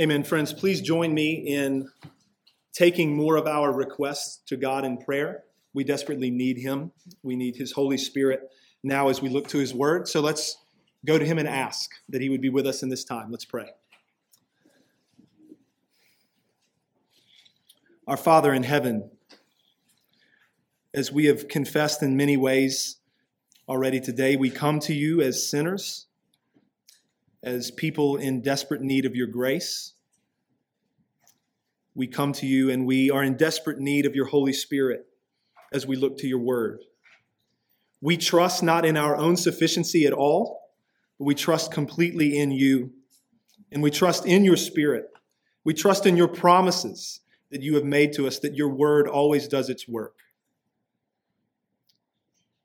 Amen. Friends, please join me in taking more of our requests to God in prayer. We desperately need Him. We need His Holy Spirit now as we look to His Word. So let's go to Him and ask that He would be with us in this time. Let's pray. Our Father in heaven, as we have confessed in many ways already today, we come to you as sinners as people in desperate need of your grace. We come to you and we are in desperate need of your Holy Spirit as we look to your word. We trust not in our own sufficiency at all, but we trust completely in you. And we trust in your spirit. We trust in your promises that you have made to us, that your word always does its work.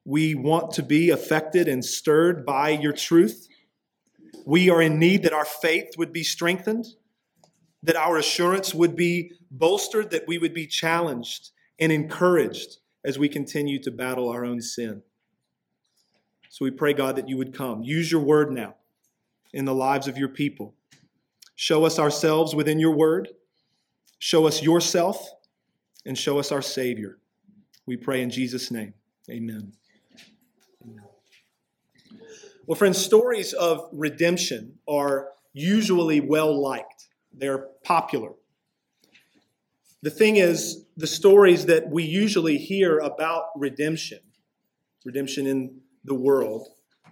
We want to be affected and stirred by your truth. We are in need that our faith would be strengthened, that our assurance would be bolstered, that we would be challenged and encouraged as we continue to battle our own sin. So we pray, God, that you would come. Use your word now in the lives of your people. Show us ourselves within your word. Show us yourself and show us our Savior. We pray in Jesus' name. Amen. Well, friends, stories of redemption are usually well liked, they're popular. The thing is, the stories that we usually hear about redemption, redemption in the world,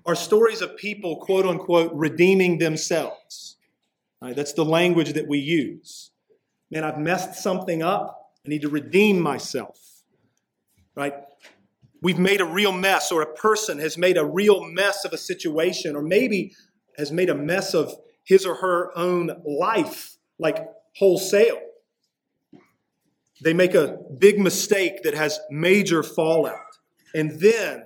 are stories of people, quote unquote, redeeming themselves. Right, that's the language that we use. Man, I've messed something up. I need to redeem myself. Right? We've made a real mess, or a person has made a real mess of a situation, or maybe has made a mess of his or her own life, like wholesale. They make a big mistake that has major fallout. And then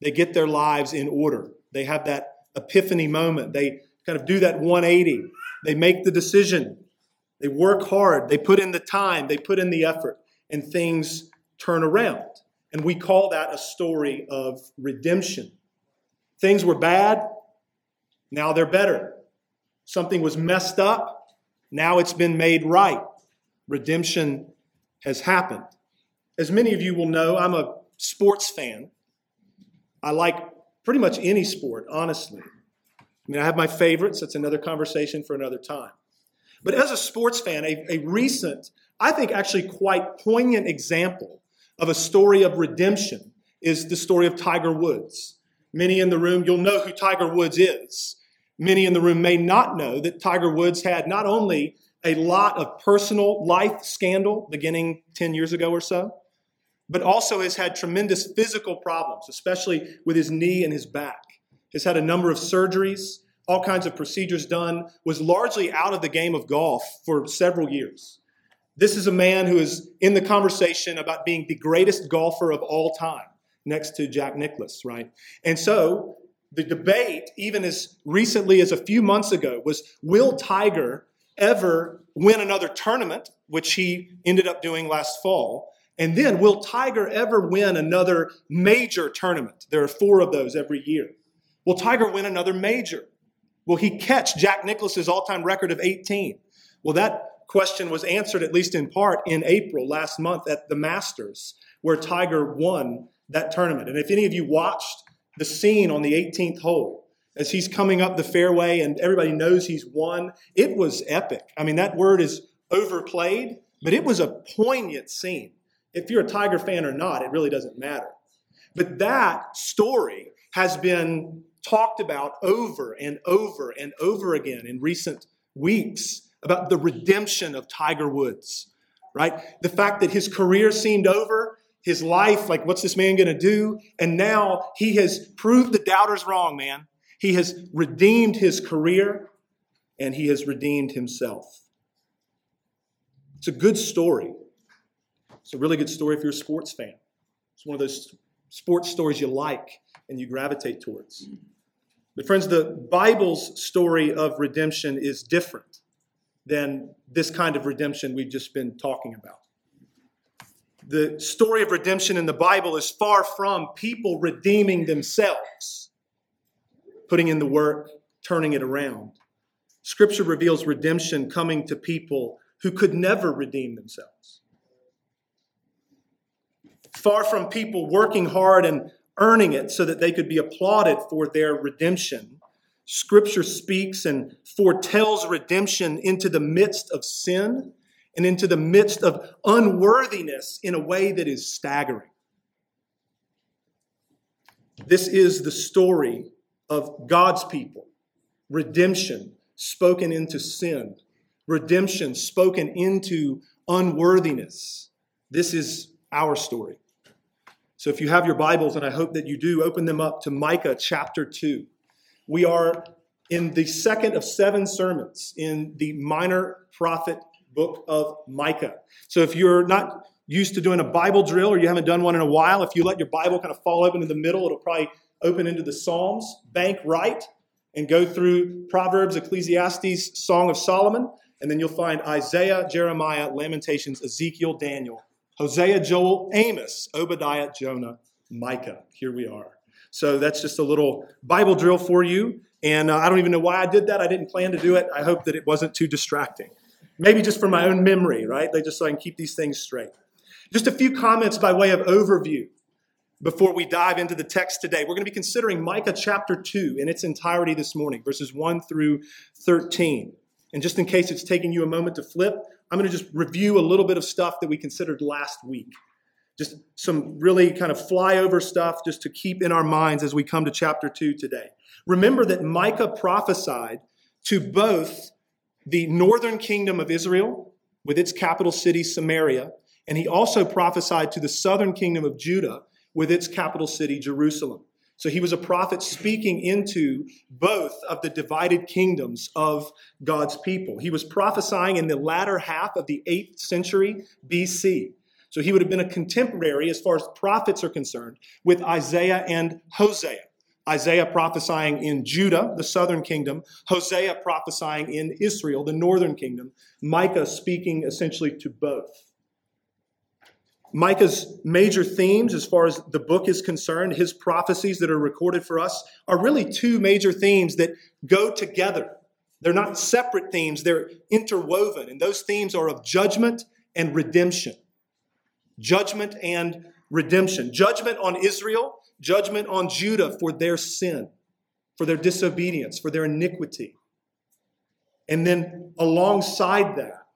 they get their lives in order. They have that epiphany moment. They kind of do that 180. They make the decision. They work hard. They put in the time. They put in the effort. And things turn around. And we call that a story of redemption. Things were bad, now they're better. Something was messed up, now it's been made right. Redemption has happened. As many of you will know, I'm a sports fan. I like pretty much any sport, honestly. I mean, I have my favorites. That's another conversation for another time. But as a sports fan, a, a recent, I think actually quite poignant example of a story of redemption is the story of Tiger Woods. Many in the room, you'll know who Tiger Woods is. Many in the room may not know that Tiger Woods had not only a lot of personal life scandal beginning 10 years ago or so, but also has had tremendous physical problems, especially with his knee and his back. Has had a number of surgeries, all kinds of procedures done, was largely out of the game of golf for several years. This is a man who is in the conversation about being the greatest golfer of all time, next to Jack Nicklaus, right? And so the debate, even as recently as a few months ago, was will Tiger ever win another tournament, which he ended up doing last fall? And then will Tiger ever win another major tournament? There are four of those every year. Will Tiger win another major? Will he catch Jack Nicklaus's all-time record of 18? Well, that question was answered, at least in part, in April last month at the Masters, where Tiger won that tournament. And if any of you watched the scene on the 18th hole, as he's coming up the fairway and everybody knows he's won, it was epic. I mean, that word is overplayed, but it was a poignant scene. If you're a Tiger fan or not, it really doesn't matter. But that story has been talked about over and over and over again in recent weeks about the redemption of Tiger Woods, right? The fact that his career seemed over, his life, like, what's this man going to do? And now he has proved the doubters wrong, man. He has redeemed his career and he has redeemed himself. It's a good story. It's a really good story if you're a sports fan. It's one of those sports stories you like and you gravitate towards. But, friends, the Bible's story of redemption is different than this kind of redemption we've just been talking about. The story of redemption in the Bible is far from people redeeming themselves, putting in the work, turning it around. Scripture reveals redemption coming to people who could never redeem themselves. Far from people working hard and earning it so that they could be applauded for their redemption, Scripture speaks and foretells redemption into the midst of sin and into the midst of unworthiness in a way that is staggering. This is the story of God's people redemption spoken into sin, redemption spoken into unworthiness. This is our story. So if you have your Bibles, and I hope that you do, open them up to Micah chapter 2. We are in the second of seven sermons in the minor prophet book of Micah. So if you're not used to doing a Bible drill or you haven't done one in a while, if you let your Bible kind of fall open in the middle, it'll probably open into the Psalms, bank right, and go through Proverbs, Ecclesiastes, Song of Solomon, and then you'll find Isaiah, Jeremiah, Lamentations, Ezekiel, Daniel, Hosea, Joel, Amos, Obadiah, Jonah, Micah. Here we are. So that's just a little Bible drill for you. And uh, I don't even know why I did that. I didn't plan to do it. I hope that it wasn't too distracting. Maybe just for my own memory, right? They just so I can keep these things straight. Just a few comments by way of overview before we dive into the text today. We're going to be considering Micah chapter 2 in its entirety this morning, verses 1 through 13. And just in case it's taking you a moment to flip, I'm going to just review a little bit of stuff that we considered last week. Just some really kind of flyover stuff just to keep in our minds as we come to chapter 2 today. Remember that Micah prophesied to both the northern kingdom of Israel with its capital city, Samaria, and he also prophesied to the southern kingdom of Judah with its capital city, Jerusalem. So he was a prophet speaking into both of the divided kingdoms of God's people. He was prophesying in the latter half of the 8th century BC. So he would have been a contemporary, as far as prophets are concerned, with Isaiah and Hosea. Isaiah prophesying in Judah, the southern kingdom, Hosea prophesying in Israel, the northern kingdom, Micah speaking essentially to both. Micah's major themes, as far as the book is concerned, his prophecies that are recorded for us, are really two major themes that go together. They're not separate themes, they're interwoven. And those themes are of judgment and redemption. Judgment and redemption. Judgment on Israel, judgment on Judah for their sin, for their disobedience, for their iniquity. And then alongside that,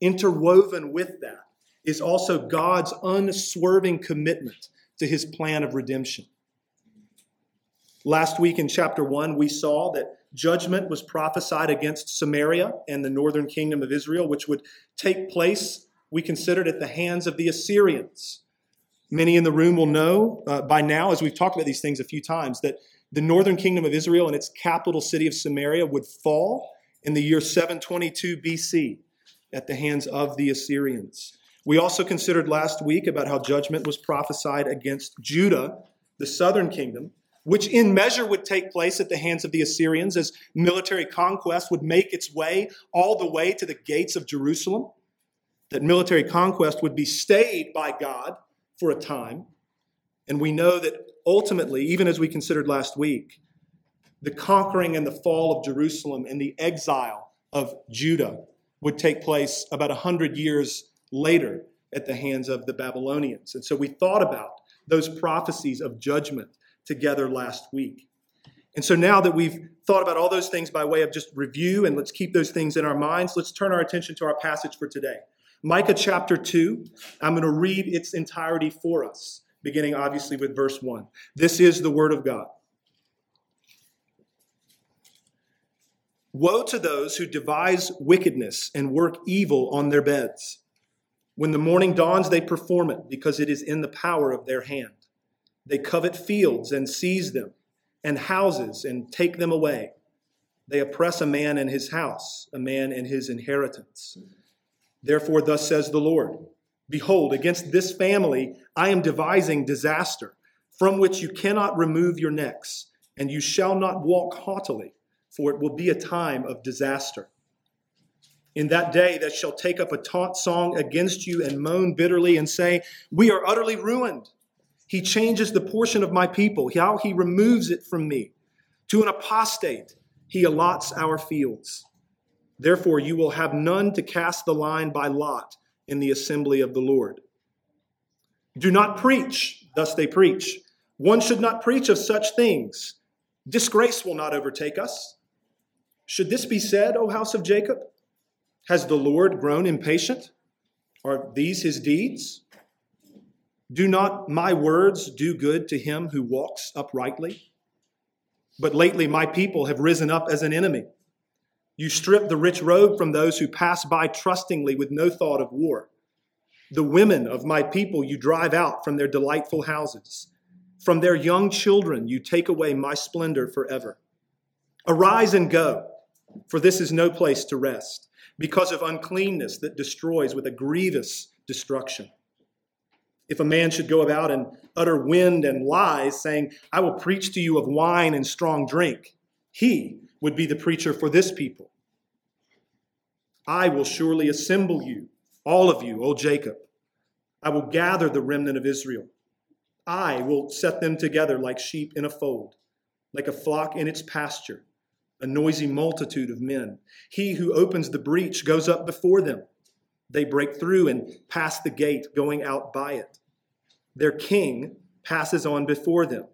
interwoven with that, is also God's unswerving commitment to his plan of redemption. Last week in chapter 1, we saw that judgment was prophesied against Samaria and the northern kingdom of Israel, which would take place, we considered, at the hands of the Assyrians. Many in the room will know uh, by now, as we've talked about these things a few times, that the northern kingdom of Israel and its capital city of Samaria would fall in the year 722 BC at the hands of the Assyrians. We also considered last week about how judgment was prophesied against Judah, the southern kingdom, which in measure would take place at the hands of the Assyrians as military conquest would make its way all the way to the gates of Jerusalem. That military conquest would be stayed by God for a time. And we know that ultimately, even as we considered last week, the conquering and the fall of Jerusalem and the exile of Judah would take place about 100 years later at the hands of the Babylonians. And so we thought about those prophecies of judgment together last week. And so now that we've thought about all those things by way of just review, and let's keep those things in our minds, let's turn our attention to our passage for today. Micah chapter 2, I'm going to read its entirety for us, beginning obviously with verse 1. This is the word of God. Woe to those who devise wickedness and work evil on their beds. When the morning dawns, they perform it because it is in the power of their hand. They covet fields and seize them, and houses and take them away. They oppress a man and his house, a man and his inheritance. Therefore, thus says the Lord Behold, against this family I am devising disaster, from which you cannot remove your necks, and you shall not walk haughtily, for it will be a time of disaster. In that day, that shall take up a taunt song against you and moan bitterly and say, We are utterly ruined. He changes the portion of my people, how he removes it from me. To an apostate, he allots our fields. Therefore, you will have none to cast the line by lot in the assembly of the Lord. Do not preach, thus they preach. One should not preach of such things. Disgrace will not overtake us. Should this be said, O house of Jacob? Has the Lord grown impatient? Are these his deeds? Do not my words do good to him who walks uprightly? But lately my people have risen up as an enemy. You strip the rich robe from those who pass by trustingly with no thought of war. The women of my people you drive out from their delightful houses. From their young children you take away my splendor forever. Arise and go, for this is no place to rest, because of uncleanness that destroys with a grievous destruction. If a man should go about and utter wind and lies, saying, I will preach to you of wine and strong drink, he would be the preacher for this people. I will surely assemble you, all of you, O Jacob. I will gather the remnant of Israel. I will set them together like sheep in a fold, like a flock in its pasture, a noisy multitude of men. He who opens the breach goes up before them. They break through and pass the gate, going out by it. Their king passes on before them,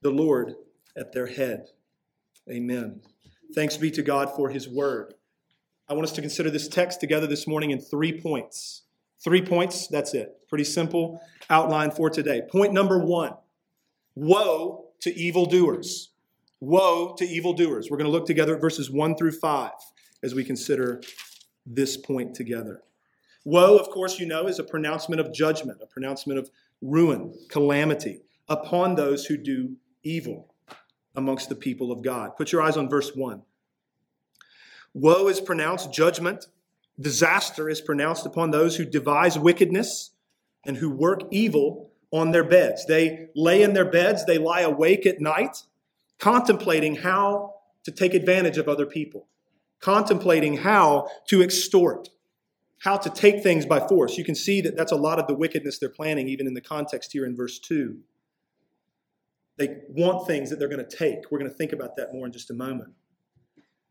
the Lord at their head. Amen. Thanks be to God for his word. I want us to consider this text together this morning in three points. Three points, that's it. Pretty simple outline for today. Point number one Woe to evildoers. Woe to evildoers. We're going to look together at verses one through five as we consider this point together. Woe, of course, you know, is a pronouncement of judgment, a pronouncement of ruin, calamity upon those who do evil amongst the people of God. Put your eyes on verse 1. Woe is pronounced judgment, disaster is pronounced upon those who devise wickedness and who work evil on their beds. They lay in their beds, they lie awake at night, contemplating how to take advantage of other people, contemplating how to extort, how to take things by force. You can see that that's a lot of the wickedness they're planning, even in the context here in verse 2. They want things that they're going to take. We're going to think about that more in just a moment.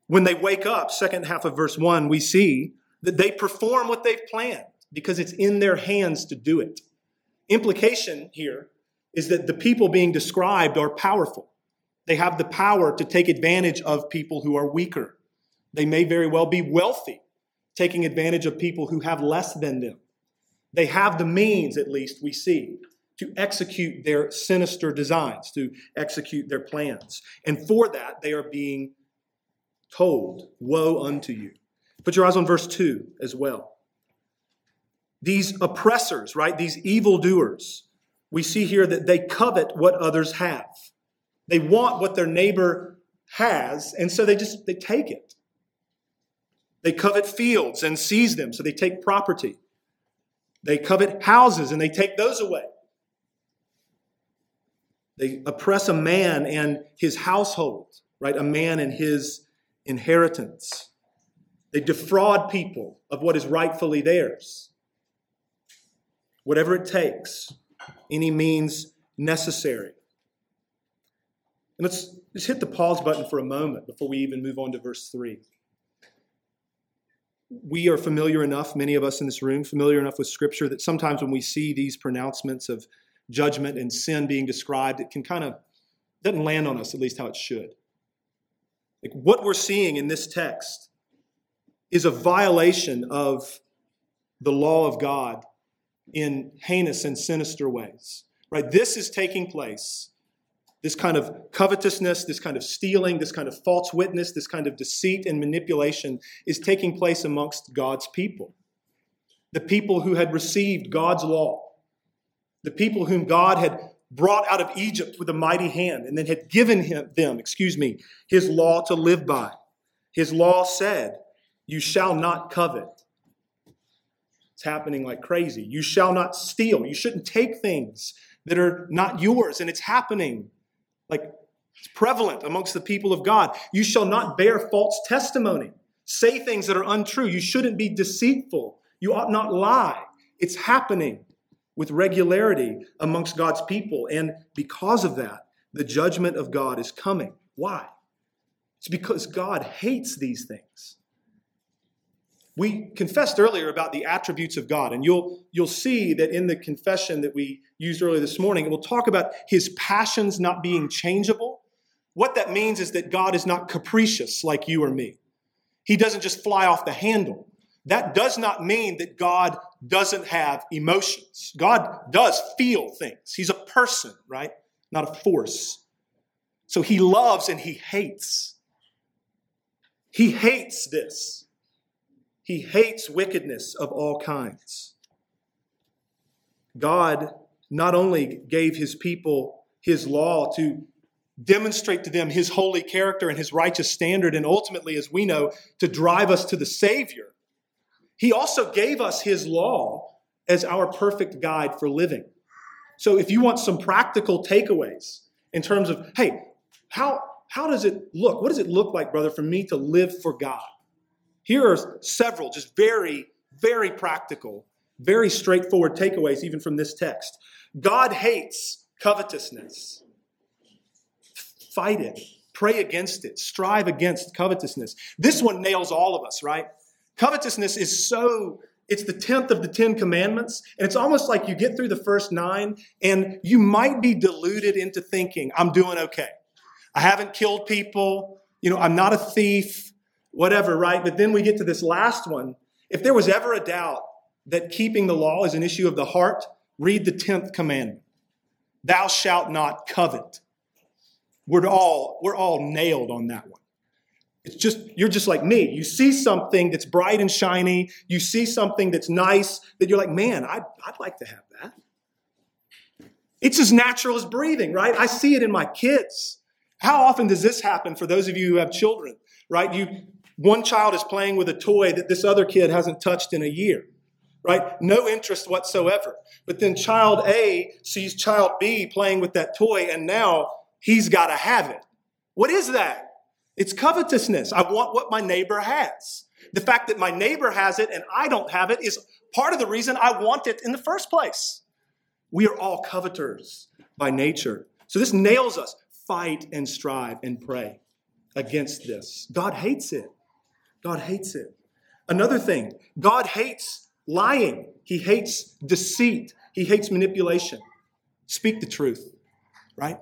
When they wake up, second half of verse 1, we see that they perform what they've planned because it's in their hands to do it. Implication here is that the people being described are powerful. They have the power to take advantage of people who are weaker. They may very well be wealthy, taking advantage of people who have less than them. They have the means, at least, we see, to execute their sinister designs, to execute their plans. And for that, they are being told, Woe unto you. Put your eyes on verse 2 as well. These oppressors, right? These evildoers, we see here that they covet what others have. They want what their neighbor has, and so they just they take it. They covet fields and seize them, so they take property. They covet houses and they take those away. They oppress a man and his household, right? A man and his inheritance. They defraud people of what is rightfully theirs. Whatever it takes, any means necessary. And let's just hit the pause button for a moment before we even move on to verse 3. We are familiar enough, many of us in this room, familiar enough with Scripture that sometimes when we see these pronouncements of judgment and sin being described, it can kind of doesn't land on us at least how it should. Like what we're seeing in this text is a violation of the law of God in heinous and sinister ways. Right? This is taking place. This kind of covetousness, this kind of stealing, this kind of false witness, this kind of deceit and manipulation is taking place amongst God's people. The people who had received God's law, the people whom God had brought out of Egypt with a mighty hand and then had given him, them, excuse me, his law to live by. His law said, You shall not covet. It's happening like crazy. You shall not steal. You shouldn't take things that are not yours. And it's happening like it's prevalent amongst the people of God. You shall not bear false testimony, say things that are untrue. You shouldn't be deceitful. You ought not lie. It's happening with regularity amongst God's people. And because of that, the judgment of God is coming. Why? It's because God hates these things. We confessed earlier about the attributes of God, and you'll, you'll see that in the confession that we used earlier this morning, it will talk about his passions not being changeable. What that means is that God is not capricious like you or me. He doesn't just fly off the handle. That does not mean that God doesn't have emotions. God does feel things. He's a person, right? Not a force. So he loves and he hates. He hates this. He hates wickedness of all kinds. God not only gave his people his law to demonstrate to them his holy character and his righteous standard, and ultimately, as we know, to drive us to the Savior, he also gave us his law as our perfect guide for living. So if you want some practical takeaways in terms of, hey, how, how does it look? What does it look like, brother, for me to live for God? Here are several just very, very practical, very straightforward takeaways, even from this text. God hates covetousness. Fight it, pray against it, strive against covetousness. This one nails all of us, right? Covetousness is so, it's the 10th of the 10 commandments. And it's almost like you get through the first nine and you might be deluded into thinking, I'm doing okay. I haven't killed people. You know, I'm not a thief whatever, right? But then we get to this last one. If there was ever a doubt that keeping the law is an issue of the heart, read the 10th commandment. Thou shalt not covet. We're all, we're all nailed on that one. It's just, you're just like me. You see something that's bright and shiny. You see something that's nice that you're like, man, I'd, I'd like to have that. It's as natural as breathing, right? I see it in my kids. How often does this happen for those of you who have children, right? You, one child is playing with a toy that this other kid hasn't touched in a year, right? No interest whatsoever. But then child A sees child B playing with that toy, and now he's got to have it. What is that? It's covetousness. I want what my neighbor has. The fact that my neighbor has it and I don't have it is part of the reason I want it in the first place. We are all coveters by nature. So this nails us. Fight and strive and pray against this. God hates it. God hates it. Another thing, God hates lying. He hates deceit. He hates manipulation. Speak the truth, right?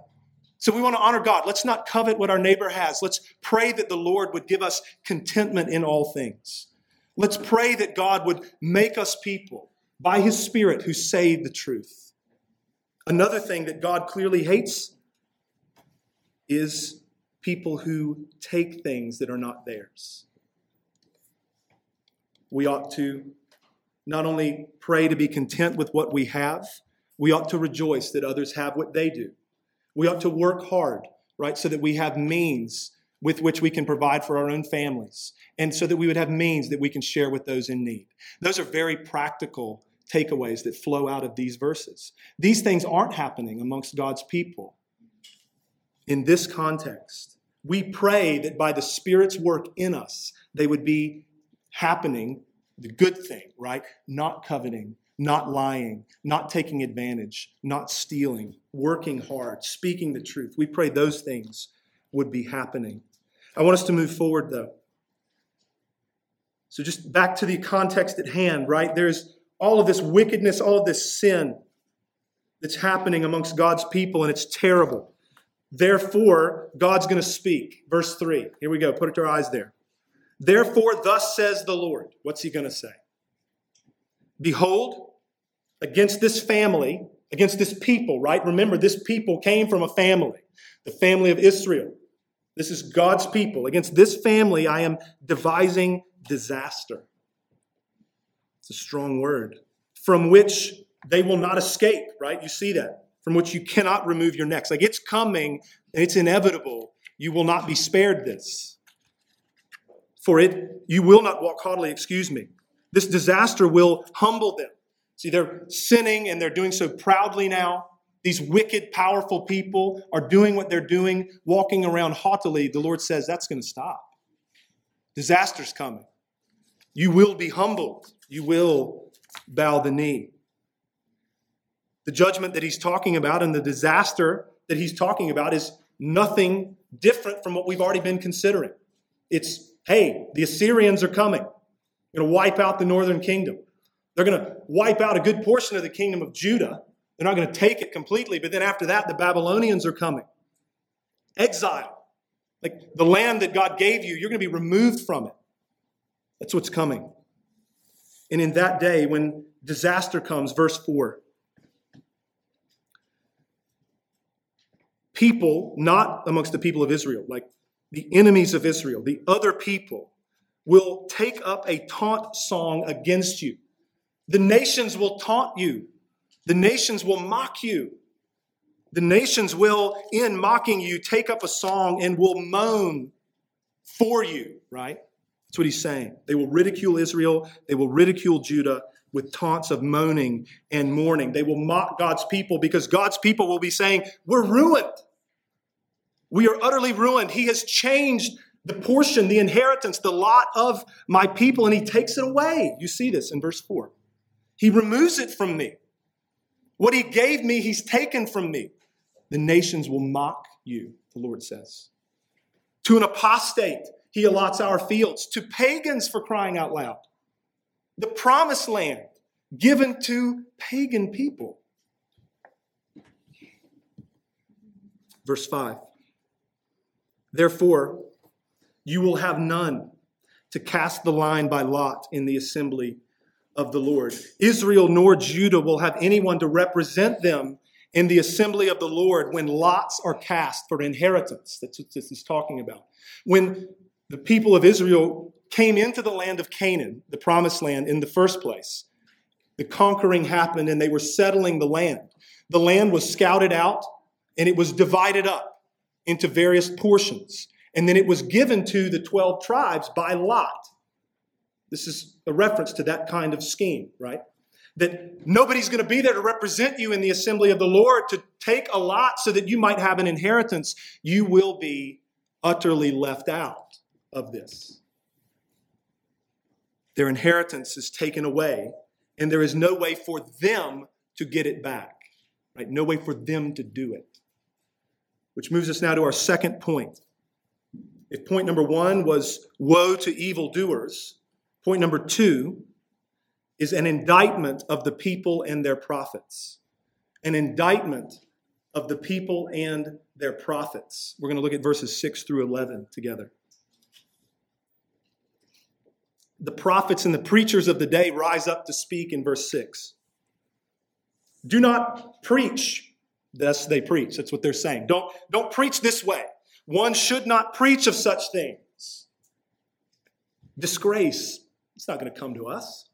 So we want to honor God. Let's not covet what our neighbor has. Let's pray that the Lord would give us contentment in all things. Let's pray that God would make us people by his Spirit who say the truth. Another thing that God clearly hates is people who take things that are not theirs we ought to not only pray to be content with what we have, we ought to rejoice that others have what they do. We ought to work hard, right, so that we have means with which we can provide for our own families, and so that we would have means that we can share with those in need. Those are very practical takeaways that flow out of these verses. These things aren't happening amongst God's people. In this context, we pray that by the Spirit's work in us, they would be happening, the good thing, right? Not coveting, not lying, not taking advantage, not stealing, working hard, speaking the truth. We pray those things would be happening. I want us to move forward though. So, just back to the context at hand, right? There's all of this wickedness, all of this sin that's happening amongst God's people, and it's terrible. Therefore, God's going to speak. Verse 3. Here we go. Put it to our eyes there. Therefore, thus says the Lord. What's he going to say? Behold, against this family, against this people, right? Remember, this people came from a family, the family of Israel. This is God's people. Against this family, I am devising disaster. It's a strong word. From which they will not escape, right? You see that. From which you cannot remove your necks. Like it's coming it's inevitable. You will not be spared this. For it, you will not walk haughtily, excuse me. This disaster will humble them. See, they're sinning and they're doing so proudly now. These wicked, powerful people are doing what they're doing, walking around haughtily. The Lord says that's going to stop. Disaster's coming. You will be humbled. You will bow the knee. The judgment that he's talking about and the disaster that he's talking about is nothing different from what we've already been considering. It's hey, the Assyrians are coming. Going to wipe out the northern kingdom. They're going to wipe out a good portion of the kingdom of Judah. They're not going to take it completely, but then after that, the Babylonians are coming. Exile. Like the land that God gave you, you're going to be removed from it. That's what's coming. And in that day, when disaster comes, verse 4, people, not amongst the people of Israel, like the enemies of Israel, the other people, will take up a taunt song against you. The nations will taunt you. The nations will mock you. The nations will, in mocking you, take up a song and will moan for you, right? That's what he's saying. They will ridicule Israel, they will ridicule Judah with taunts of moaning and mourning. They will mock God's people because God's people will be saying, We're ruined. We are utterly ruined. He has changed the portion, the inheritance, the lot of my people, and he takes it away. You see this in verse 4. He removes it from me. What he gave me, he's taken from me. The nations will mock you, the Lord says. To an apostate, he allots our fields. To pagans, for crying out loud. The promised land given to pagan people. Verse 5. Therefore, you will have none to cast the line by lot in the assembly of the Lord. Israel nor Judah will have anyone to represent them in the assembly of the Lord when lots are cast for inheritance. That's what this is talking about. When the people of Israel came into the land of Canaan, the promised land, in the first place, the conquering happened and they were settling the land. The land was scouted out and it was divided up into various portions. And then it was given to the 12 tribes by lot. This is a reference to that kind of scheme, right? That nobody's going to be there to represent you in the assembly of the Lord to take a lot so that you might have an inheritance. You will be utterly left out of this. Their inheritance is taken away, and there is no way for them to get it back, right? No way for them to do it. Which moves us now to our second point. If point number one was woe to evildoers, point number two is an indictment of the people and their prophets. An indictment of the people and their prophets. We're going to look at verses 6 through 11 together. The prophets and the preachers of the day rise up to speak in verse 6. Do not preach, thus they preach. That's what they're saying. Don't, don't preach this way. One should not preach of such things. Disgrace, it's not going to come to us.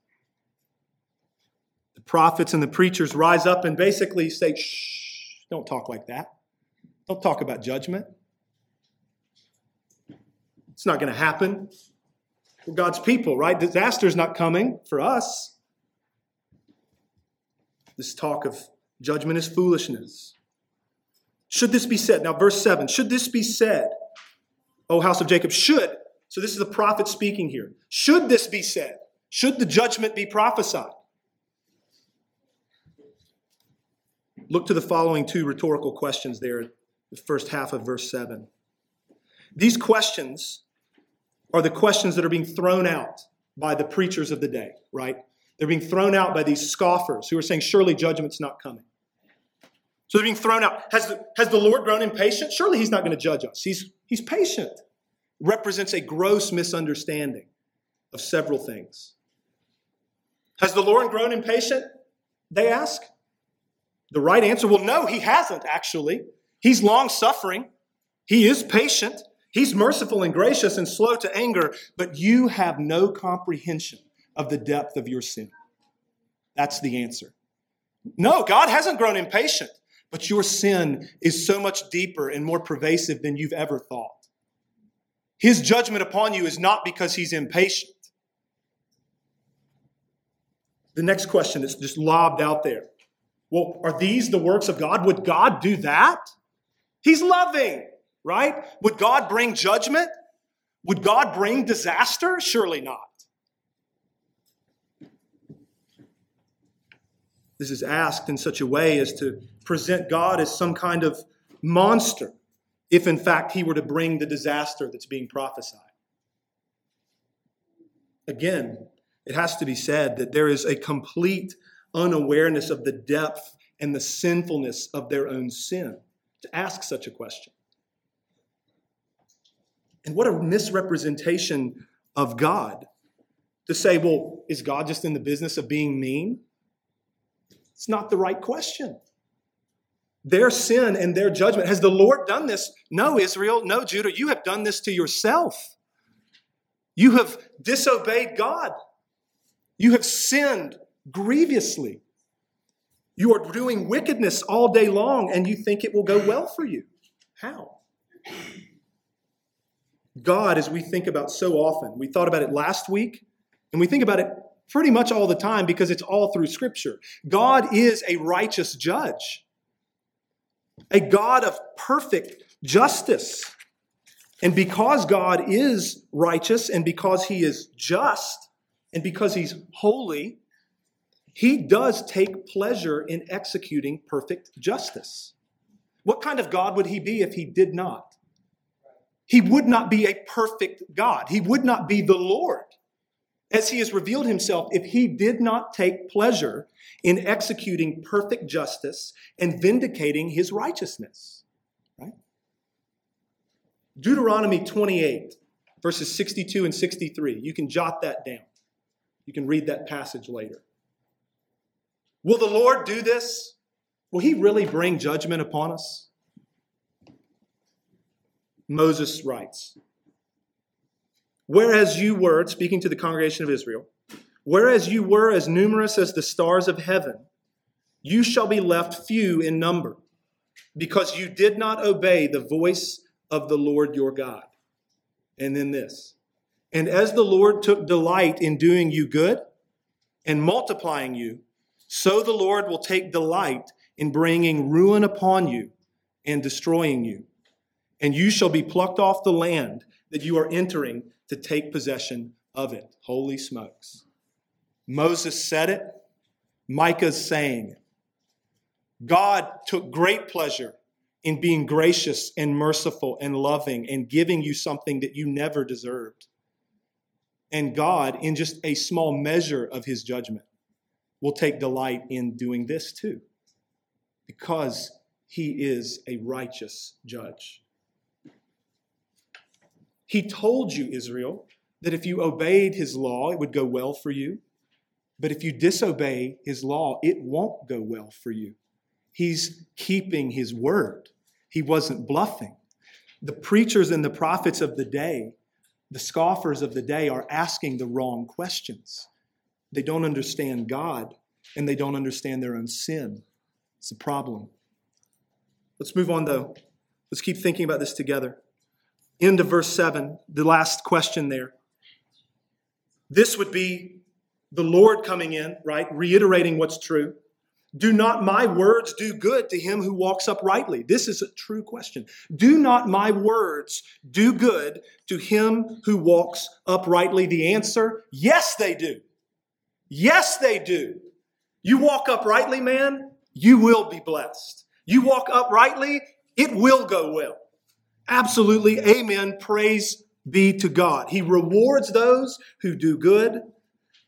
The prophets and the preachers rise up and basically say, shh, don't talk like that. Don't talk about judgment. It's not going to happen. We're God's people, right? Disaster's not coming for us. This talk of judgment is foolishness. Should this be said? Now, verse 7 should this be said, O house of Jacob? Should. So, this is the prophet speaking here. Should this be said? Should the judgment be prophesied? Look to the following two rhetorical questions there, the first half of verse 7. These questions are the questions that are being thrown out by the preachers of the day, right? They're being thrown out by these scoffers who are saying, surely judgment's not coming. So they're being thrown out. Has the, has the Lord grown impatient? Surely he's not going to judge us. He's, he's patient. Represents a gross misunderstanding of several things. Has the Lord grown impatient? They ask. The right answer well, no, he hasn't actually. He's long suffering, he is patient, he's merciful and gracious and slow to anger, but you have no comprehension of the depth of your sin. That's the answer. No, God hasn't grown impatient. But your sin is so much deeper and more pervasive than you've ever thought. His judgment upon you is not because he's impatient. The next question is just lobbed out there. Well, are these the works of God? Would God do that? He's loving, right? Would God bring judgment? Would God bring disaster? Surely not. This is asked in such a way as to present God as some kind of monster, if in fact he were to bring the disaster that's being prophesied. Again, it has to be said that there is a complete unawareness of the depth and the sinfulness of their own sin to ask such a question. And what a misrepresentation of God to say, well, is God just in the business of being mean? It's not the right question. Their sin and their judgment. Has the Lord done this? No, Israel. No, Judah. You have done this to yourself. You have disobeyed God. You have sinned grievously. You are doing wickedness all day long and you think it will go well for you. How? God, as we think about so often, we thought about it last week and we think about it pretty much all the time because it's all through Scripture. God is a righteous judge, a God of perfect justice. And because God is righteous and because he is just and because he's holy, he does take pleasure in executing perfect justice. What kind of God would he be if he did not? He would not be a perfect God. He would not be the Lord as he has revealed himself if he did not take pleasure in executing perfect justice and vindicating his righteousness. Right? Deuteronomy 28, verses 62 and 63. You can jot that down. You can read that passage later. Will the Lord do this? Will he really bring judgment upon us? Moses writes, Whereas you were, speaking to the congregation of Israel, whereas you were as numerous as the stars of heaven, you shall be left few in number, because you did not obey the voice of the Lord your God. And then this. And as the Lord took delight in doing you good and multiplying you, so the Lord will take delight in bringing ruin upon you and destroying you. And you shall be plucked off the land that you are entering to take possession of it. Holy smokes. Moses said it, Micah's saying it. God took great pleasure in being gracious and merciful and loving and giving you something that you never deserved. And God, in just a small measure of his judgment, will take delight in doing this too, because he is a righteous judge. He told you, Israel, that if you obeyed his law, it would go well for you. But if you disobey his law, it won't go well for you. He's keeping his word. He wasn't bluffing. The preachers and the prophets of the day, the scoffers of the day, are asking the wrong questions. They don't understand God and they don't understand their own sin. It's a problem. Let's move on, though. Let's keep thinking about this together. Into verse 7, the last question there. This would be the Lord coming in, right? Reiterating what's true. Do not my words do good to him who walks uprightly? This is a true question. Do not my words do good to him who walks uprightly? The answer yes, they do. Yes, they do. You walk uprightly, man, you will be blessed. You walk uprightly, it will go well. Absolutely. Amen. Praise be to God. He rewards those who do good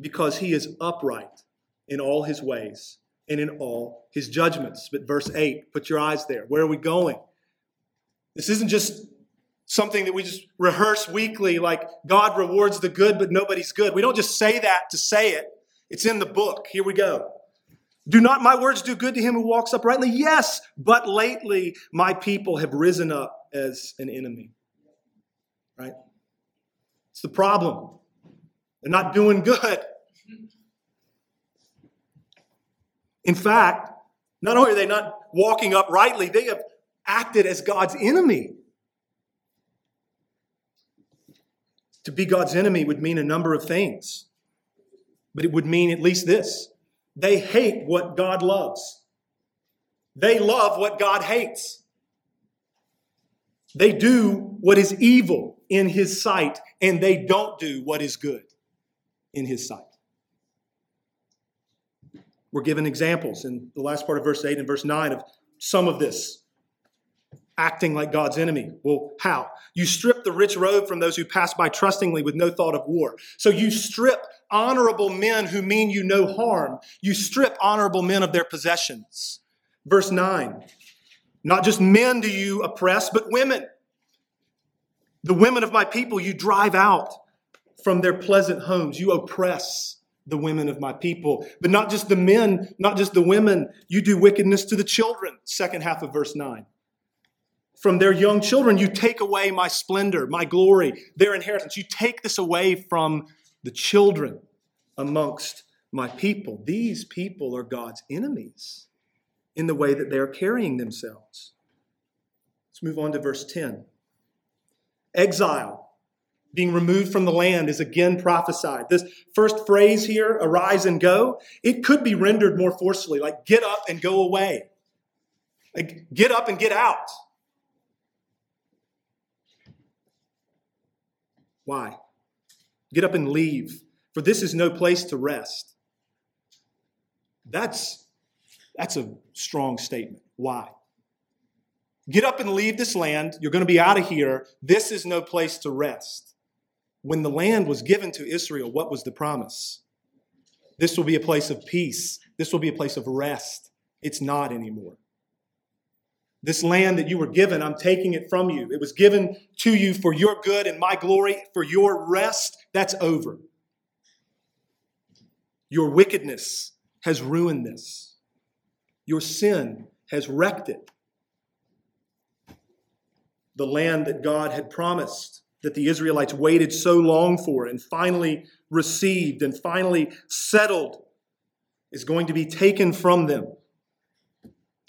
because he is upright in all his ways and in all his judgments. But verse 8, put your eyes there. Where are we going? This isn't just something that we just rehearse weekly like God rewards the good, but nobody's good. We don't just say that to say it, it's in the book. Here we go. Do not my words do good to him who walks uprightly? Yes, but lately my people have risen up as an enemy. Right? It's the problem. They're not doing good. In fact, not only are they not walking uprightly, they have acted as God's enemy. To be God's enemy would mean a number of things, but it would mean at least this they hate what God loves, they love what God hates. They do what is evil in his sight, and they don't do what is good in his sight. We're given examples in the last part of verse 8 and verse 9 of some of this acting like God's enemy. Well, how? You strip the rich robe from those who pass by trustingly with no thought of war. So you strip honorable men who mean you no harm. You strip honorable men of their possessions. Verse 9 Not just men do you oppress, but women. The women of my people you drive out from their pleasant homes. You oppress the women of my people. But not just the men, not just the women, you do wickedness to the children. Second half of verse 9. From their young children, you take away my splendor, my glory, their inheritance. You take this away from the children amongst my people. These people are God's enemies in the way that they are carrying themselves. Let's move on to verse 10. Exile, being removed from the land, is again prophesied. This first phrase here, arise and go, it could be rendered more forcefully, like get up and go away. Like get up and get out. Why? Get up and leave, for this is no place to rest. That's, that's a strong statement. Why? Get up and leave this land. You're going to be out of here. This is no place to rest. When the land was given to Israel, what was the promise? This will be a place of peace. This will be a place of rest. It's not anymore. This land that you were given, I'm taking it from you. It was given to you for your good and my glory, for your rest. That's over. Your wickedness has ruined this. Your sin has wrecked it. The land that God had promised, that the Israelites waited so long for and finally received and finally settled, is going to be taken from them.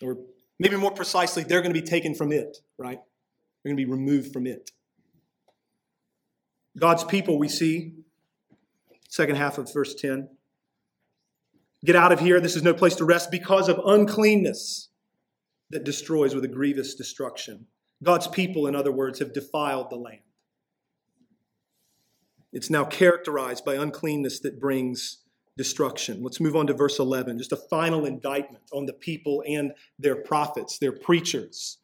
Or Maybe more precisely, they're going to be taken from it, right? They're going to be removed from it. God's people, we see, second half of verse 10. Get out of here. This is no place to rest because of uncleanness that destroys with a grievous destruction. God's people, in other words, have defiled the land. It's now characterized by uncleanness that brings destruction. Let's move on to verse 11, just a final indictment on the people and their prophets, their preachers.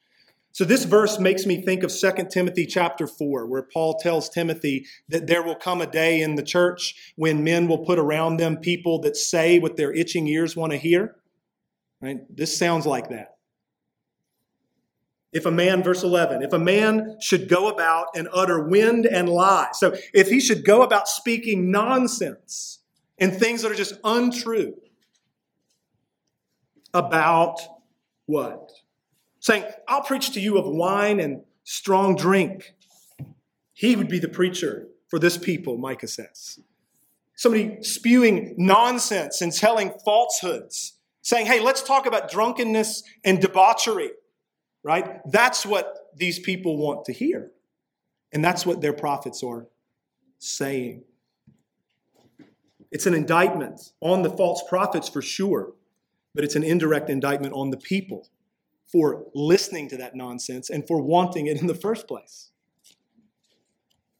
So this verse makes me think of 2 Timothy chapter 4 where Paul tells Timothy that there will come a day in the church when men will put around them people that say what their itching ears want to hear. Right? This sounds like that. If a man, verse 11, if a man should go about and utter wind and lie, so if he should go about speaking nonsense, and things that are just untrue about what? Saying, I'll preach to you of wine and strong drink. He would be the preacher for this people, Micah says. Somebody spewing nonsense and telling falsehoods, saying, hey, let's talk about drunkenness and debauchery, right? That's what these people want to hear. And that's what their prophets are saying. It's an indictment on the false prophets for sure, but it's an indirect indictment on the people for listening to that nonsense and for wanting it in the first place.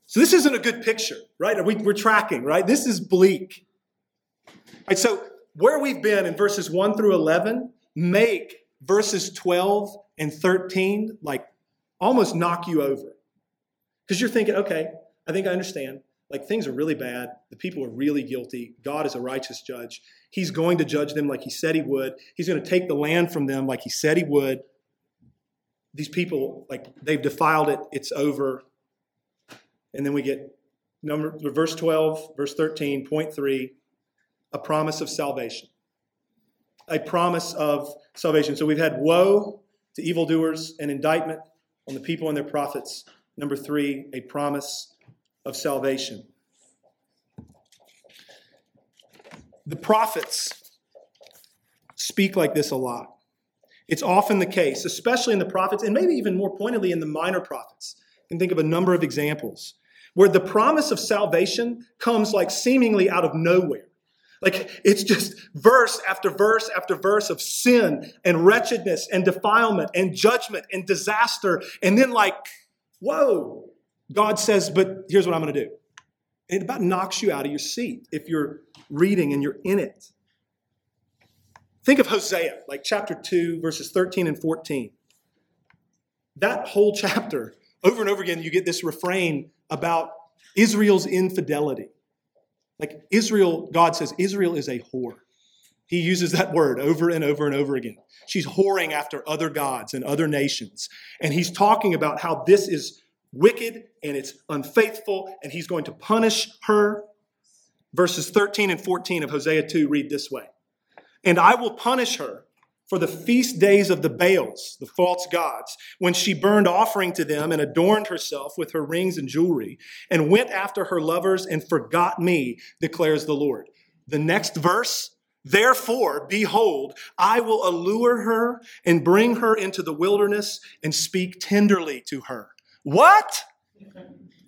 So this isn't a good picture, right? We, are tracking, right? This is bleak. Right, so where we've been in verses 1 through 11 make verses 12 and 13 like almost knock you over. Because you're thinking, okay, I think I understand like things are really bad. The people are really guilty. God is a righteous judge. He's going to judge them like he said he would. He's going to take the land from them like he said he would. These people, like they've defiled it, it's over. And then we get number verse 12, verse 13, point three, a promise of salvation. A promise of salvation. So we've had woe to evildoers and indictment on the people and their prophets. Number three, a promise of salvation. The prophets speak like this a lot. It's often the case, especially in the prophets, and maybe even more pointedly in the minor prophets. You can think of a number of examples where the promise of salvation comes like seemingly out of nowhere. Like it's just verse after verse after verse of sin and wretchedness and defilement and judgment and disaster. And then, like, whoa, God says, but here's what I'm going to do. It about knocks you out of your seat if you're reading and you're in it. Think of Hosea, like chapter 2, verses 13 and 14. That whole chapter, over and over again, you get this refrain about Israel's infidelity. Like Israel, God says Israel is a whore. He uses that word over and over and over again. She's whoring after other gods and other nations. And he's talking about how this is wicked and it's unfaithful, and he's going to punish her. Verses 13 and 14 of Hosea 2 read this way And I will punish her for the feast days of the Baals, the false gods, when she burned offering to them and adorned herself with her rings and jewelry, and went after her lovers and forgot me, declares the Lord. The next verse, Therefore, behold, I will allure her and bring her into the wilderness and speak tenderly to her. What?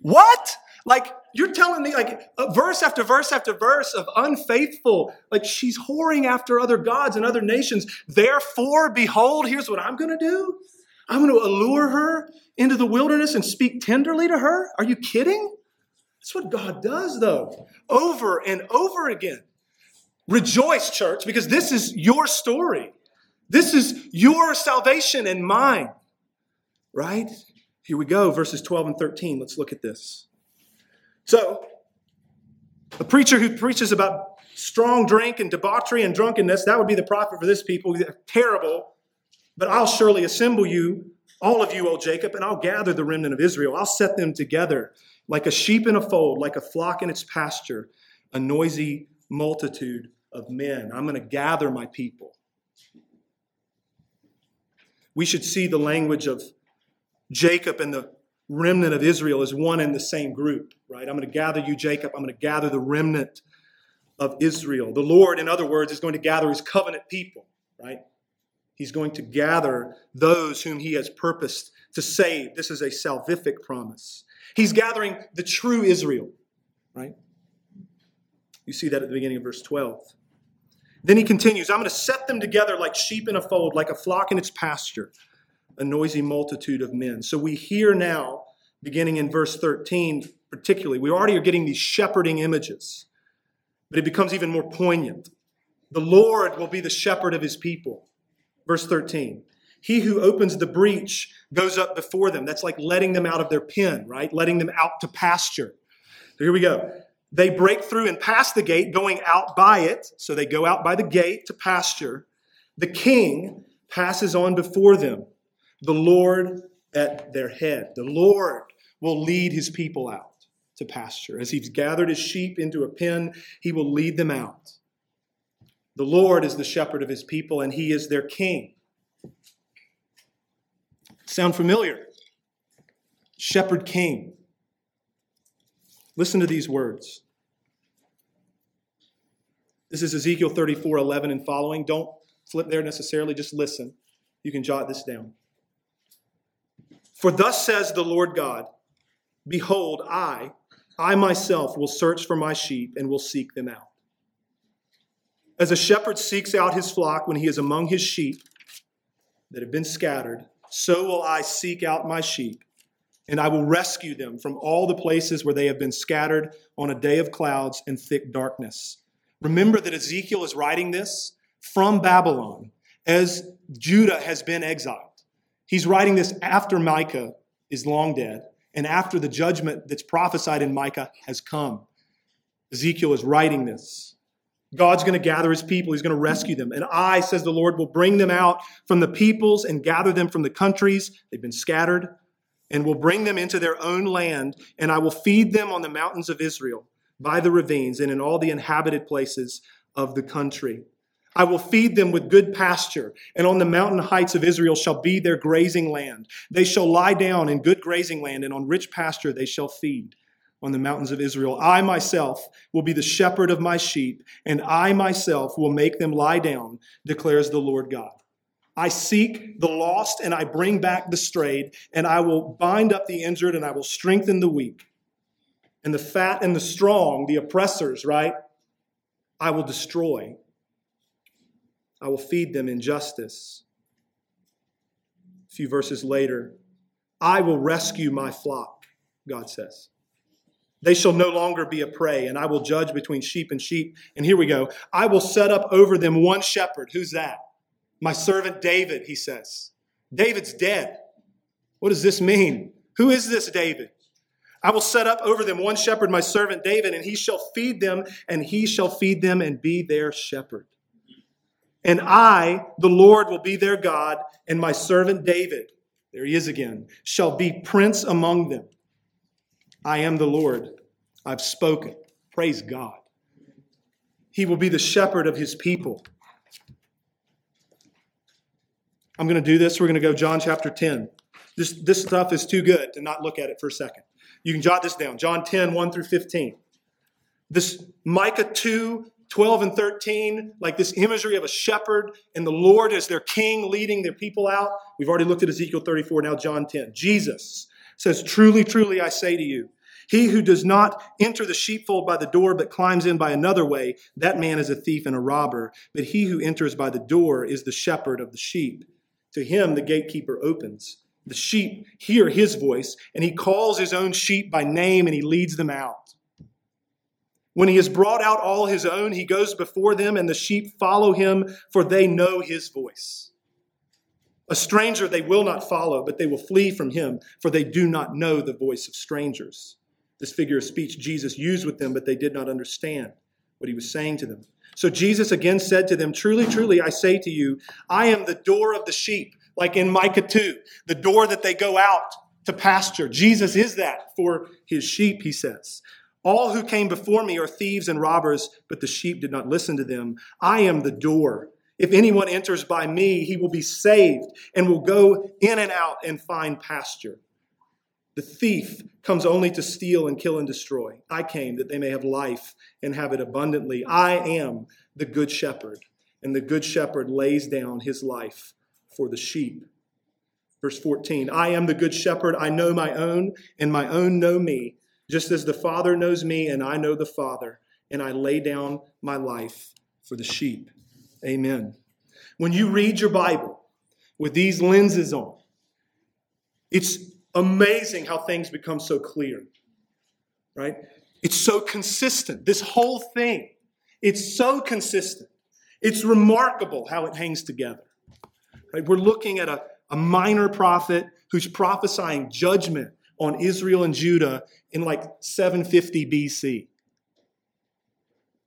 What? Like, you're telling me, like, verse after verse after verse of unfaithful, like, she's whoring after other gods and other nations. Therefore, behold, here's what I'm going to do I'm going to allure her into the wilderness and speak tenderly to her. Are you kidding? That's what God does, though, over and over again. Rejoice, church, because this is your story. This is your salvation and mine. Right? Here we go, verses 12 and 13. Let's look at this. So, a preacher who preaches about strong drink and debauchery and drunkenness, that would be the prophet for this people. Terrible. But I'll surely assemble you, all of you, O Jacob, and I'll gather the remnant of Israel. I'll set them together like a sheep in a fold, like a flock in its pasture, a noisy multitude of men. I'm going to gather my people. We should see the language of Jacob and the remnant of Israel is one and the same group, right? I'm going to gather you, Jacob. I'm going to gather the remnant of Israel. The Lord, in other words, is going to gather his covenant people, right? He's going to gather those whom he has purposed to save. This is a salvific promise. He's gathering the true Israel, right? You see that at the beginning of verse 12. Then he continues I'm going to set them together like sheep in a fold, like a flock in its pasture, a noisy multitude of men. So we hear now, beginning in verse 13, particularly, we already are getting these shepherding images, but it becomes even more poignant. The Lord will be the shepherd of his people. Verse 13. He who opens the breach goes up before them. That's like letting them out of their pen, right? Letting them out to pasture. So here we go. They break through and pass the gate, going out by it. So they go out by the gate to pasture. The king passes on before them, the Lord at their head. The Lord will lead his people out to pasture. As he's gathered his sheep into a pen, he will lead them out. The Lord is the shepherd of his people, and he is their king. Sound familiar? Shepherd king. Listen to these words. This is Ezekiel 34 11 and following. Don't flip there necessarily, just listen. You can jot this down. For thus says the Lord God Behold, I, I myself will search for my sheep and will seek them out. As a shepherd seeks out his flock when he is among his sheep that have been scattered, so will I seek out my sheep and I will rescue them from all the places where they have been scattered on a day of clouds and thick darkness. Remember that Ezekiel is writing this from Babylon as Judah has been exiled. He's writing this after Micah is long dead and after the judgment that's prophesied in Micah has come. Ezekiel is writing this. God's going to gather his people. He's going to rescue them. And I, says the Lord, will bring them out from the peoples and gather them from the countries. They've been scattered and will bring them into their own land, and I will feed them on the mountains of Israel, by the ravines, and in all the inhabited places of the country. I will feed them with good pasture, and on the mountain heights of Israel shall be their grazing land. They shall lie down in good grazing land, and on rich pasture they shall feed on the mountains of Israel. I myself will be the shepherd of my sheep, and I myself will make them lie down, declares the Lord God. I seek the lost and I bring back the strayed, and I will bind up the injured and I will strengthen the weak. And the fat and the strong, the oppressors, right? I will destroy. I will feed them in justice. A few verses later, I will rescue my flock, God says. They shall no longer be a prey, and I will judge between sheep and sheep. And here we go. I will set up over them one shepherd. Who's that? My servant David, he says. David's dead. What does this mean? Who is this David? I will set up over them one shepherd, my servant David, and he shall feed them, and he shall feed them and be their shepherd. And I, the Lord, will be their God, and my servant David, there he is again, shall be prince among them. I am the Lord. I've spoken. Praise God. He will be the shepherd of his people. I'm going to do this. We're going to go John chapter 10. This, this stuff is too good to not look at it for a second. You can jot this down John 10, 1 through 15. This Micah 2, 12 and 13, like this imagery of a shepherd and the Lord as their king leading their people out. We've already looked at Ezekiel 34, now John 10. Jesus says, Truly, truly, I say to you, he who does not enter the sheepfold by the door, but climbs in by another way, that man is a thief and a robber. But he who enters by the door is the shepherd of the sheep. To him the gatekeeper opens. The sheep hear his voice, and he calls his own sheep by name and he leads them out. When he has brought out all his own, he goes before them, and the sheep follow him, for they know his voice. A stranger they will not follow, but they will flee from him, for they do not know the voice of strangers. This figure of speech Jesus used with them, but they did not understand what he was saying to them. So Jesus again said to them, Truly, truly, I say to you, I am the door of the sheep like in Micah 2, the door that they go out to pasture. Jesus is that for his sheep, he says. All who came before me are thieves and robbers, but the sheep did not listen to them. I am the door. If anyone enters by me, he will be saved and will go in and out and find pasture. The thief comes only to steal and kill and destroy. I came that they may have life and have it abundantly. I am the good shepherd, and the good shepherd lays down his life for the sheep. Verse 14 I am the good shepherd. I know my own, and my own know me, just as the Father knows me, and I know the Father, and I lay down my life for the sheep. Amen. When you read your Bible with these lenses on, it's amazing how things become so clear, right? It's so consistent. This whole thing, it's so consistent. It's remarkable how it hangs together. Right? We're looking at a, a minor prophet who's prophesying judgment on Israel and Judah in like 750 BC.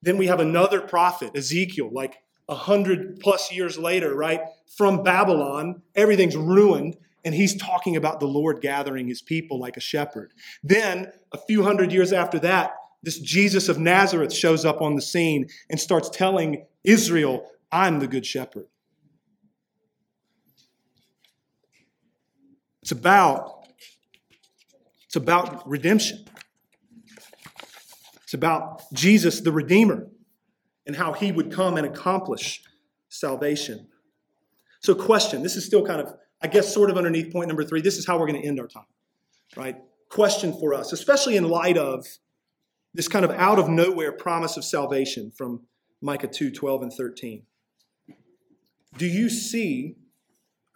Then we have another prophet, Ezekiel, like a hundred plus years later, right? From Babylon, everything's ruined, and he's talking about the Lord gathering his people like a shepherd. Then, a few hundred years after that, this Jesus of Nazareth shows up on the scene and starts telling Israel, I'm the good shepherd. It's about, it's about redemption. It's about Jesus, the Redeemer, and how he would come and accomplish salvation. So, question this is still kind of, I guess, sort of underneath point number three. This is how we're going to end our time, right? Question for us, especially in light of this kind of out of nowhere promise of salvation from Micah 2 12 and 13. Do you see,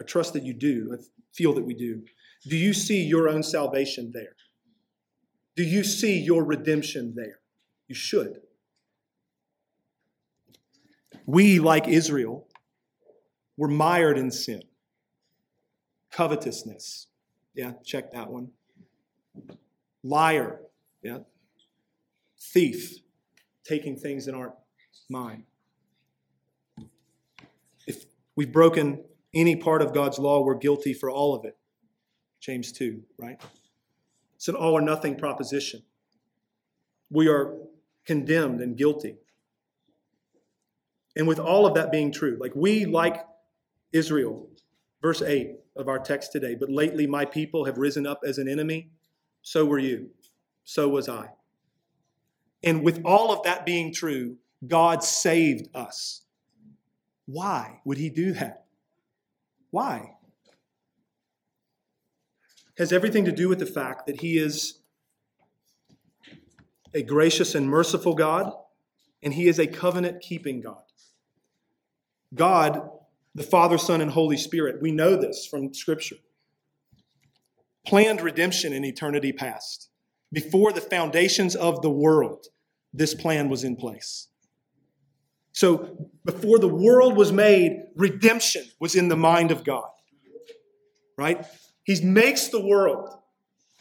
I trust that you do, I feel that we do. Do you see your own salvation there? Do you see your redemption there? You should. We, like Israel, were mired in sin, covetousness. Yeah, check that one. Liar. Yeah. Thief, taking things that aren't mine. If we've broken any part of God's law, we're guilty for all of it. James 2, right? It's an all or nothing proposition. We are condemned and guilty. And with all of that being true, like we, like Israel, verse 8 of our text today, but lately my people have risen up as an enemy, so were you, so was I. And with all of that being true, God saved us. Why would he do that? Why? Has everything to do with the fact that he is a gracious and merciful God, and he is a covenant keeping God. God, the Father, Son, and Holy Spirit, we know this from Scripture, planned redemption in eternity past. Before the foundations of the world, this plan was in place. So before the world was made, redemption was in the mind of God. Right? He makes the world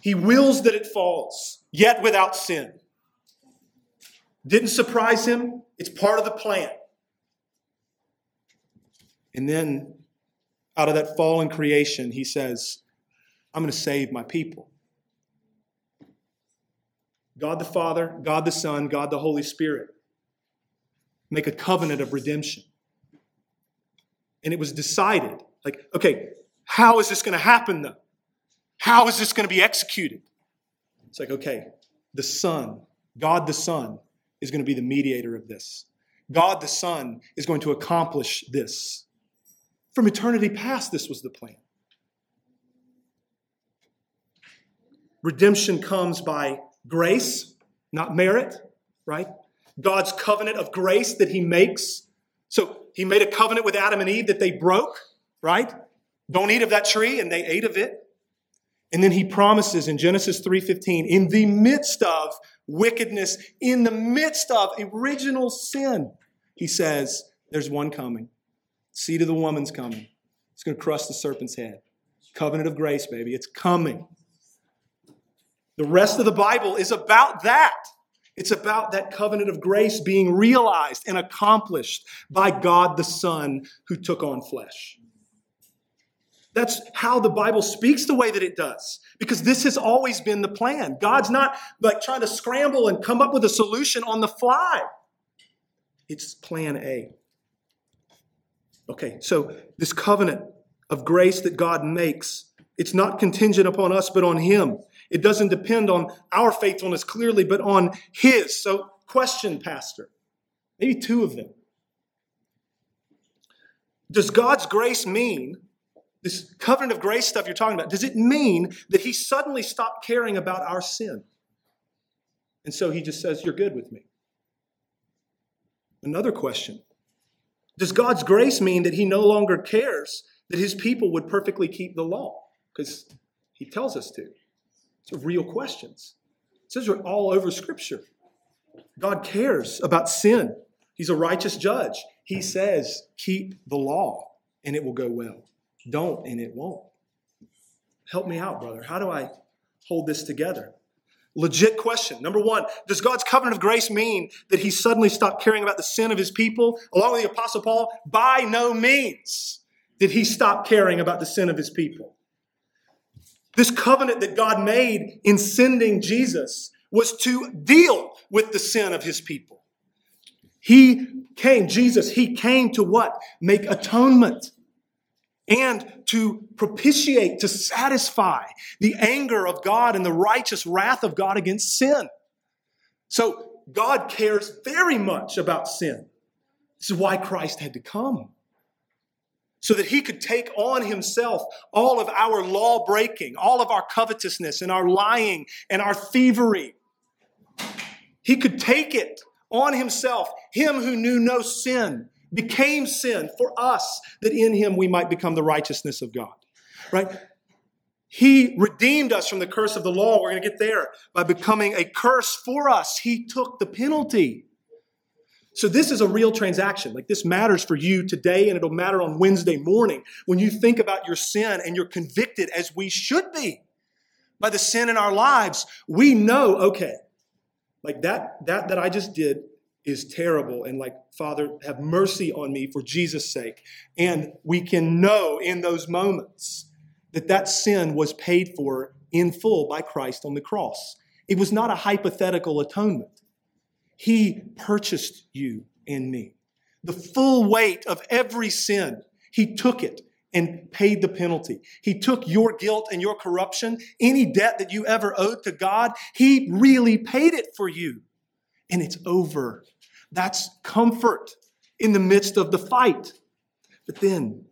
He wills that it falls, yet without sin. Didn't surprise him. It's part of the plan. And then, out of that fallen creation, he says, I'm going to save my people. God the Father, God the Son, God the Holy Spirit make a covenant of redemption. And it was decided like, okay, how is this going to happen though? How is this going to be executed? It's like, okay, the Son, God the Son, is going to be the mediator of this. God the Son is going to accomplish this. From eternity past, this was the plan. Redemption comes by grace, not merit, right? God's covenant of grace that He makes. So He made a covenant with Adam and Eve that they broke, right? Don't eat of that tree, and they ate of it. And then he promises in Genesis 3:15, in the midst of wickedness, in the midst of original sin, he says, there's one coming. Seed of the woman's coming. It's going to crush the serpent's head. Covenant of grace, baby. It's coming. The rest of the Bible is about that. It's about that covenant of grace being realized and accomplished by God the Son who took on flesh. That's how the Bible speaks the way that it does, because this has always been the plan. God's not like trying to scramble and come up with a solution on the fly. It's plan A. Okay, so this covenant of grace that God makes, it's not contingent upon us, but on Him. It doesn't depend on our faithfulness clearly, but on His. So, question, Pastor, maybe two of them. Does God's grace mean this covenant of grace stuff you're talking about, does it mean that he suddenly stopped caring about our sin? And so he just says, You're good with me. Another question Does God's grace mean that he no longer cares that his people would perfectly keep the law? Because he tells us to. It's real questions. It are all over Scripture. God cares about sin. He's a righteous judge. He says, Keep the law, and it will go well don't and it won't. Help me out, brother. How do I hold this together? Legit question. Number one, does God's covenant of grace mean that he suddenly stopped caring about the sin of his people? Along with the Apostle Paul, by no means did he stop caring about the sin of his people. This covenant that God made in sending Jesus was to deal with the sin of his people. He came, Jesus, he came to what? Make atonement and to propitiate, to satisfy the anger of God and the righteous wrath of God against sin. So God cares very much about sin. This is why Christ had to come. So that he could take on himself all of our law breaking, all of our covetousness and our lying and our thievery. He could take it on himself, him who knew no sin became sin for us that in him we might become the righteousness of God. Right? He redeemed us from the curse of the law. We're going to get there by becoming a curse for us. He took the penalty. So this is a real transaction. Like this matters for you today and it'll matter on Wednesday morning when you think about your sin and you're convicted as we should be by the sin in our lives. We know, okay, like that that that I just did is terrible. And like father have mercy on me for jesus sake. And we can know in those moments that that sin was paid for in full by christ on the cross. It was not a hypothetical atonement. He purchased you and me. The full weight of every sin he took it and paid the penalty. He took your guilt and your corruption, any debt that you ever owed to God, He really paid it for you. And it's over that's comfort in the midst of the fight. But then,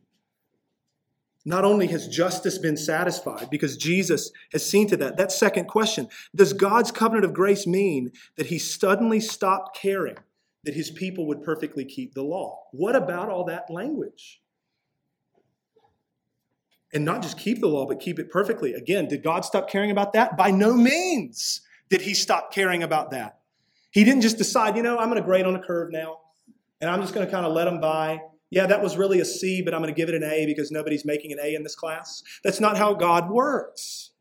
not only has justice been satisfied because Jesus has seen to that. That second question Does God's covenant of grace mean that he suddenly stopped caring that his people would perfectly keep the law? What about all that language? And not just keep the law, but keep it perfectly. Again, did God stop caring about that? By no means did he stop caring about that. He didn't just decide, you know, I'm going to grade on a curve now, and I'm just going to kind of let them by. Yeah, that was really a C, but I'm going to give it an A because nobody's making an A in this class. That's not how God works.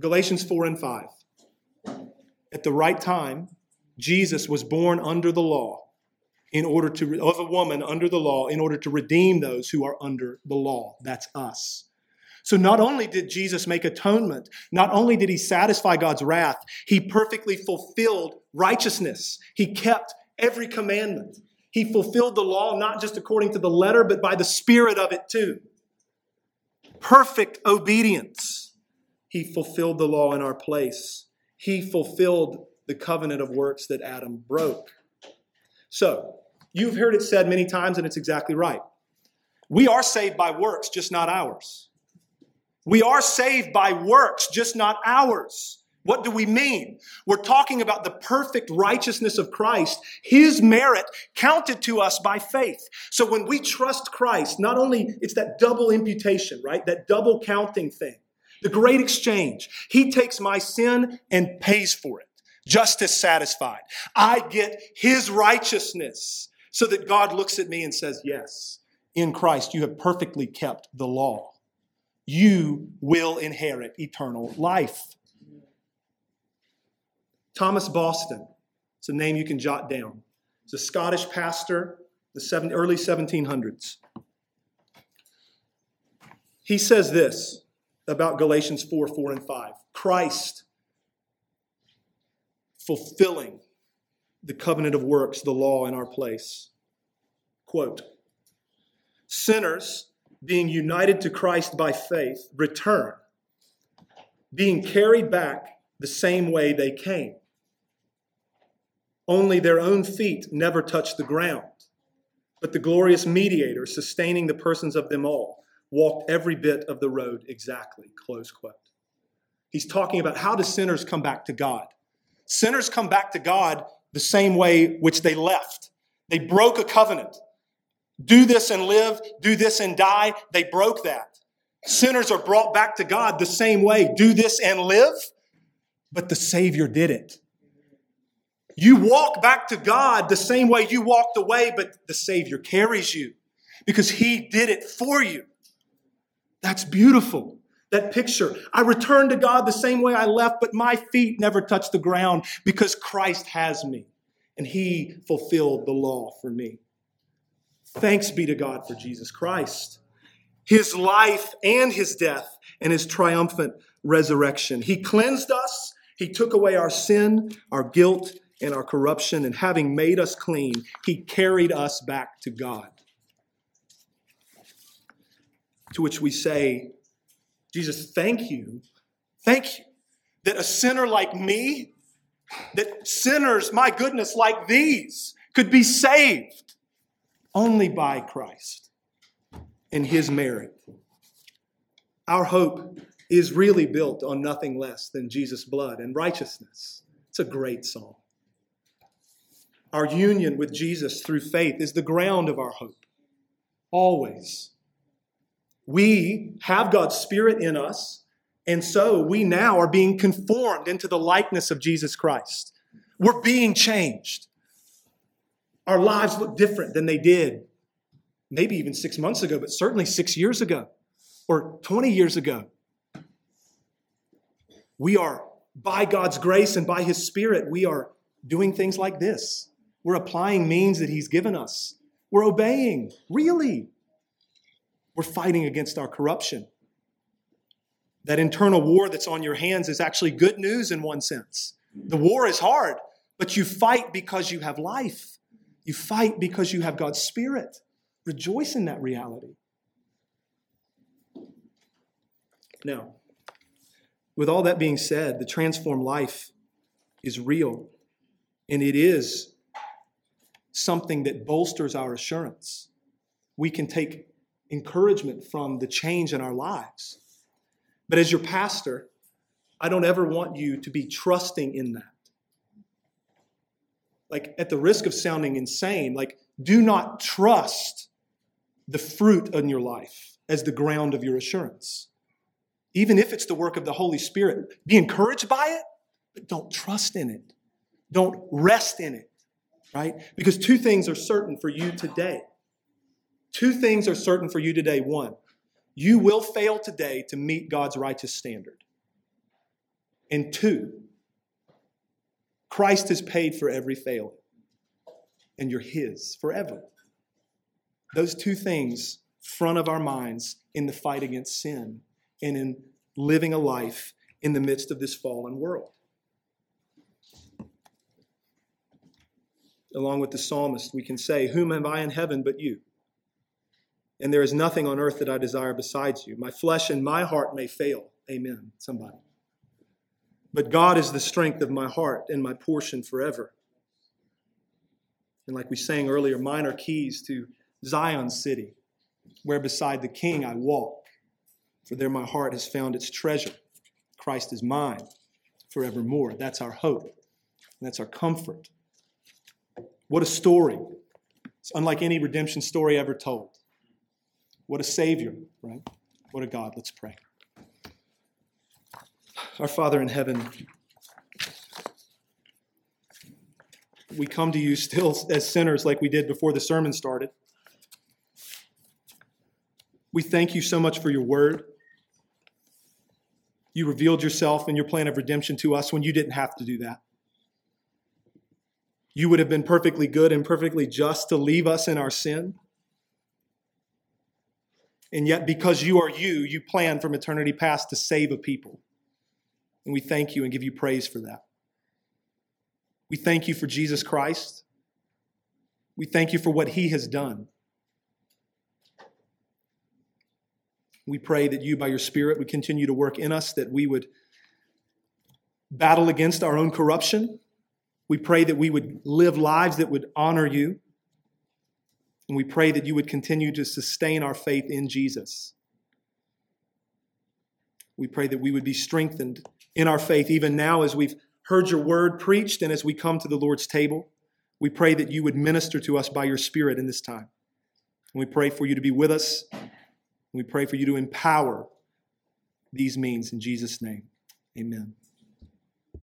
Galatians 4 and 5. At the right time, Jesus was born under the law in order to of a woman under the law in order to redeem those who are under the law. That's us. So not only did Jesus make atonement, not only did he satisfy God's wrath, he perfectly fulfilled righteousness. He kept every commandment. He fulfilled the law not just according to the letter, but by the spirit of it too. Perfect obedience. He fulfilled the law in our place. He fulfilled the covenant of works that Adam broke. So, you've heard it said many times, and it's exactly right. We are saved by works, just not ours. We are saved by works, just not ours. What do we mean? We're talking about the perfect righteousness of Christ, His merit counted to us by faith. So when we trust Christ, not only it's that double imputation, right? That double counting thing, the great exchange. He takes my sin and pays for it. Justice satisfied. I get His righteousness so that God looks at me and says, Yes, in Christ you have perfectly kept the law you will inherit eternal life. Thomas Boston, it's a name you can jot down. He's a Scottish pastor, the seven, early 1700s. He says this about Galatians 4 4 and 5. Christ fulfilling the covenant of works, the law in our place. Quote Sinners being united to Christ by faith, return, being carried back the same way they came. Only their own feet never touched the ground, but the glorious mediator, sustaining the persons of them all, walked every bit of the road exactly. Close quote. He's talking about how do sinners come back to God? Sinners come back to God the same way which they left. They broke a covenant do this and live, do this and die. They broke that. Sinners are brought back to God the same way. Do this and live, but the Savior did it. You walk back to God the same way you walked away, but the Savior carries you because He did it for you. That's beautiful. That picture. I return to God the same way I left, but my feet never touch the ground because Christ has me and He fulfilled the law for me. Thanks be to God for Jesus Christ, his life and his death, and his triumphant resurrection. He cleansed us, he took away our sin, our guilt, and our corruption, and having made us clean, he carried us back to God. To which we say, Jesus, thank you, thank you that a sinner like me, that sinners, my goodness, like these, could be saved only by Christ and his merit. Our hope is really built on nothing less than Jesus' blood and righteousness. It's a great song. Our union with Jesus through faith is the ground of our hope. Always. We have God's Spirit in us, and so we now are being conformed into the likeness of Jesus Christ. We're being changed. Our lives look different than they did maybe even six months ago, but certainly six years ago or 20 years ago. We are, by God's grace and by His Spirit, we are doing things like this. We're applying means that He's given us. We're obeying, really. We're fighting against our corruption. That internal war that's on your hands is actually good news in one sense. The war is hard, but you fight because you have life. You fight because you have God's Spirit. Rejoice in that reality. Now, with all that being said, the transformed life is real, and it is something that bolsters our assurance. We can take encouragement from the change in our lives. But as your pastor, I don't ever want you to be trusting in that. Like, at the risk of sounding insane, like, do not trust the fruit in your life as the ground of your assurance. Even if it's the work of the Holy Spirit, be encouraged by it, but don't trust in it. Don't rest in it, right? Because two things are certain for you today. Two things are certain for you today. One, you will fail today to meet God's righteous standard. And two, Christ has paid for every failing, and you're His forever. Those two things front of our minds in the fight against sin and in living a life in the midst of this fallen world. Along with the psalmist, we can say, Whom have I in heaven but you? And there is nothing on earth that I desire besides you. My flesh and my heart may fail. Amen. Somebody. But God is the strength of my heart and my portion forever. And like we sang earlier, mine are keys to Zion city, where beside the king I walk. For there my heart has found its treasure. Christ is mine forevermore. That's our hope. And that's our comfort. What a story. It's unlike any redemption story ever told. What a Savior, right? What a God. Let's pray. Our Father in heaven, we come to you still as sinners like we did before the sermon started. We thank you so much for your word. You revealed yourself and your plan of redemption to us when you didn't have to do that. You would have been perfectly good and perfectly just to leave us in our sin. And yet, because you are you, you plan from eternity past to save a people. And we thank you and give you praise for that. We thank you for Jesus Christ. We thank you for what he has done. We pray that you, by your Spirit, would continue to work in us, that we would battle against our own corruption. We pray that we would live lives that would honor you. And we pray that you would continue to sustain our faith in Jesus. We pray that we would be strengthened in our faith even now as we've heard your word preached and as we come to the Lord's table. We pray that you would minister to us by your Spirit in this time. And we pray for you to be with us we pray for you to empower these means in Jesus' name. Amen.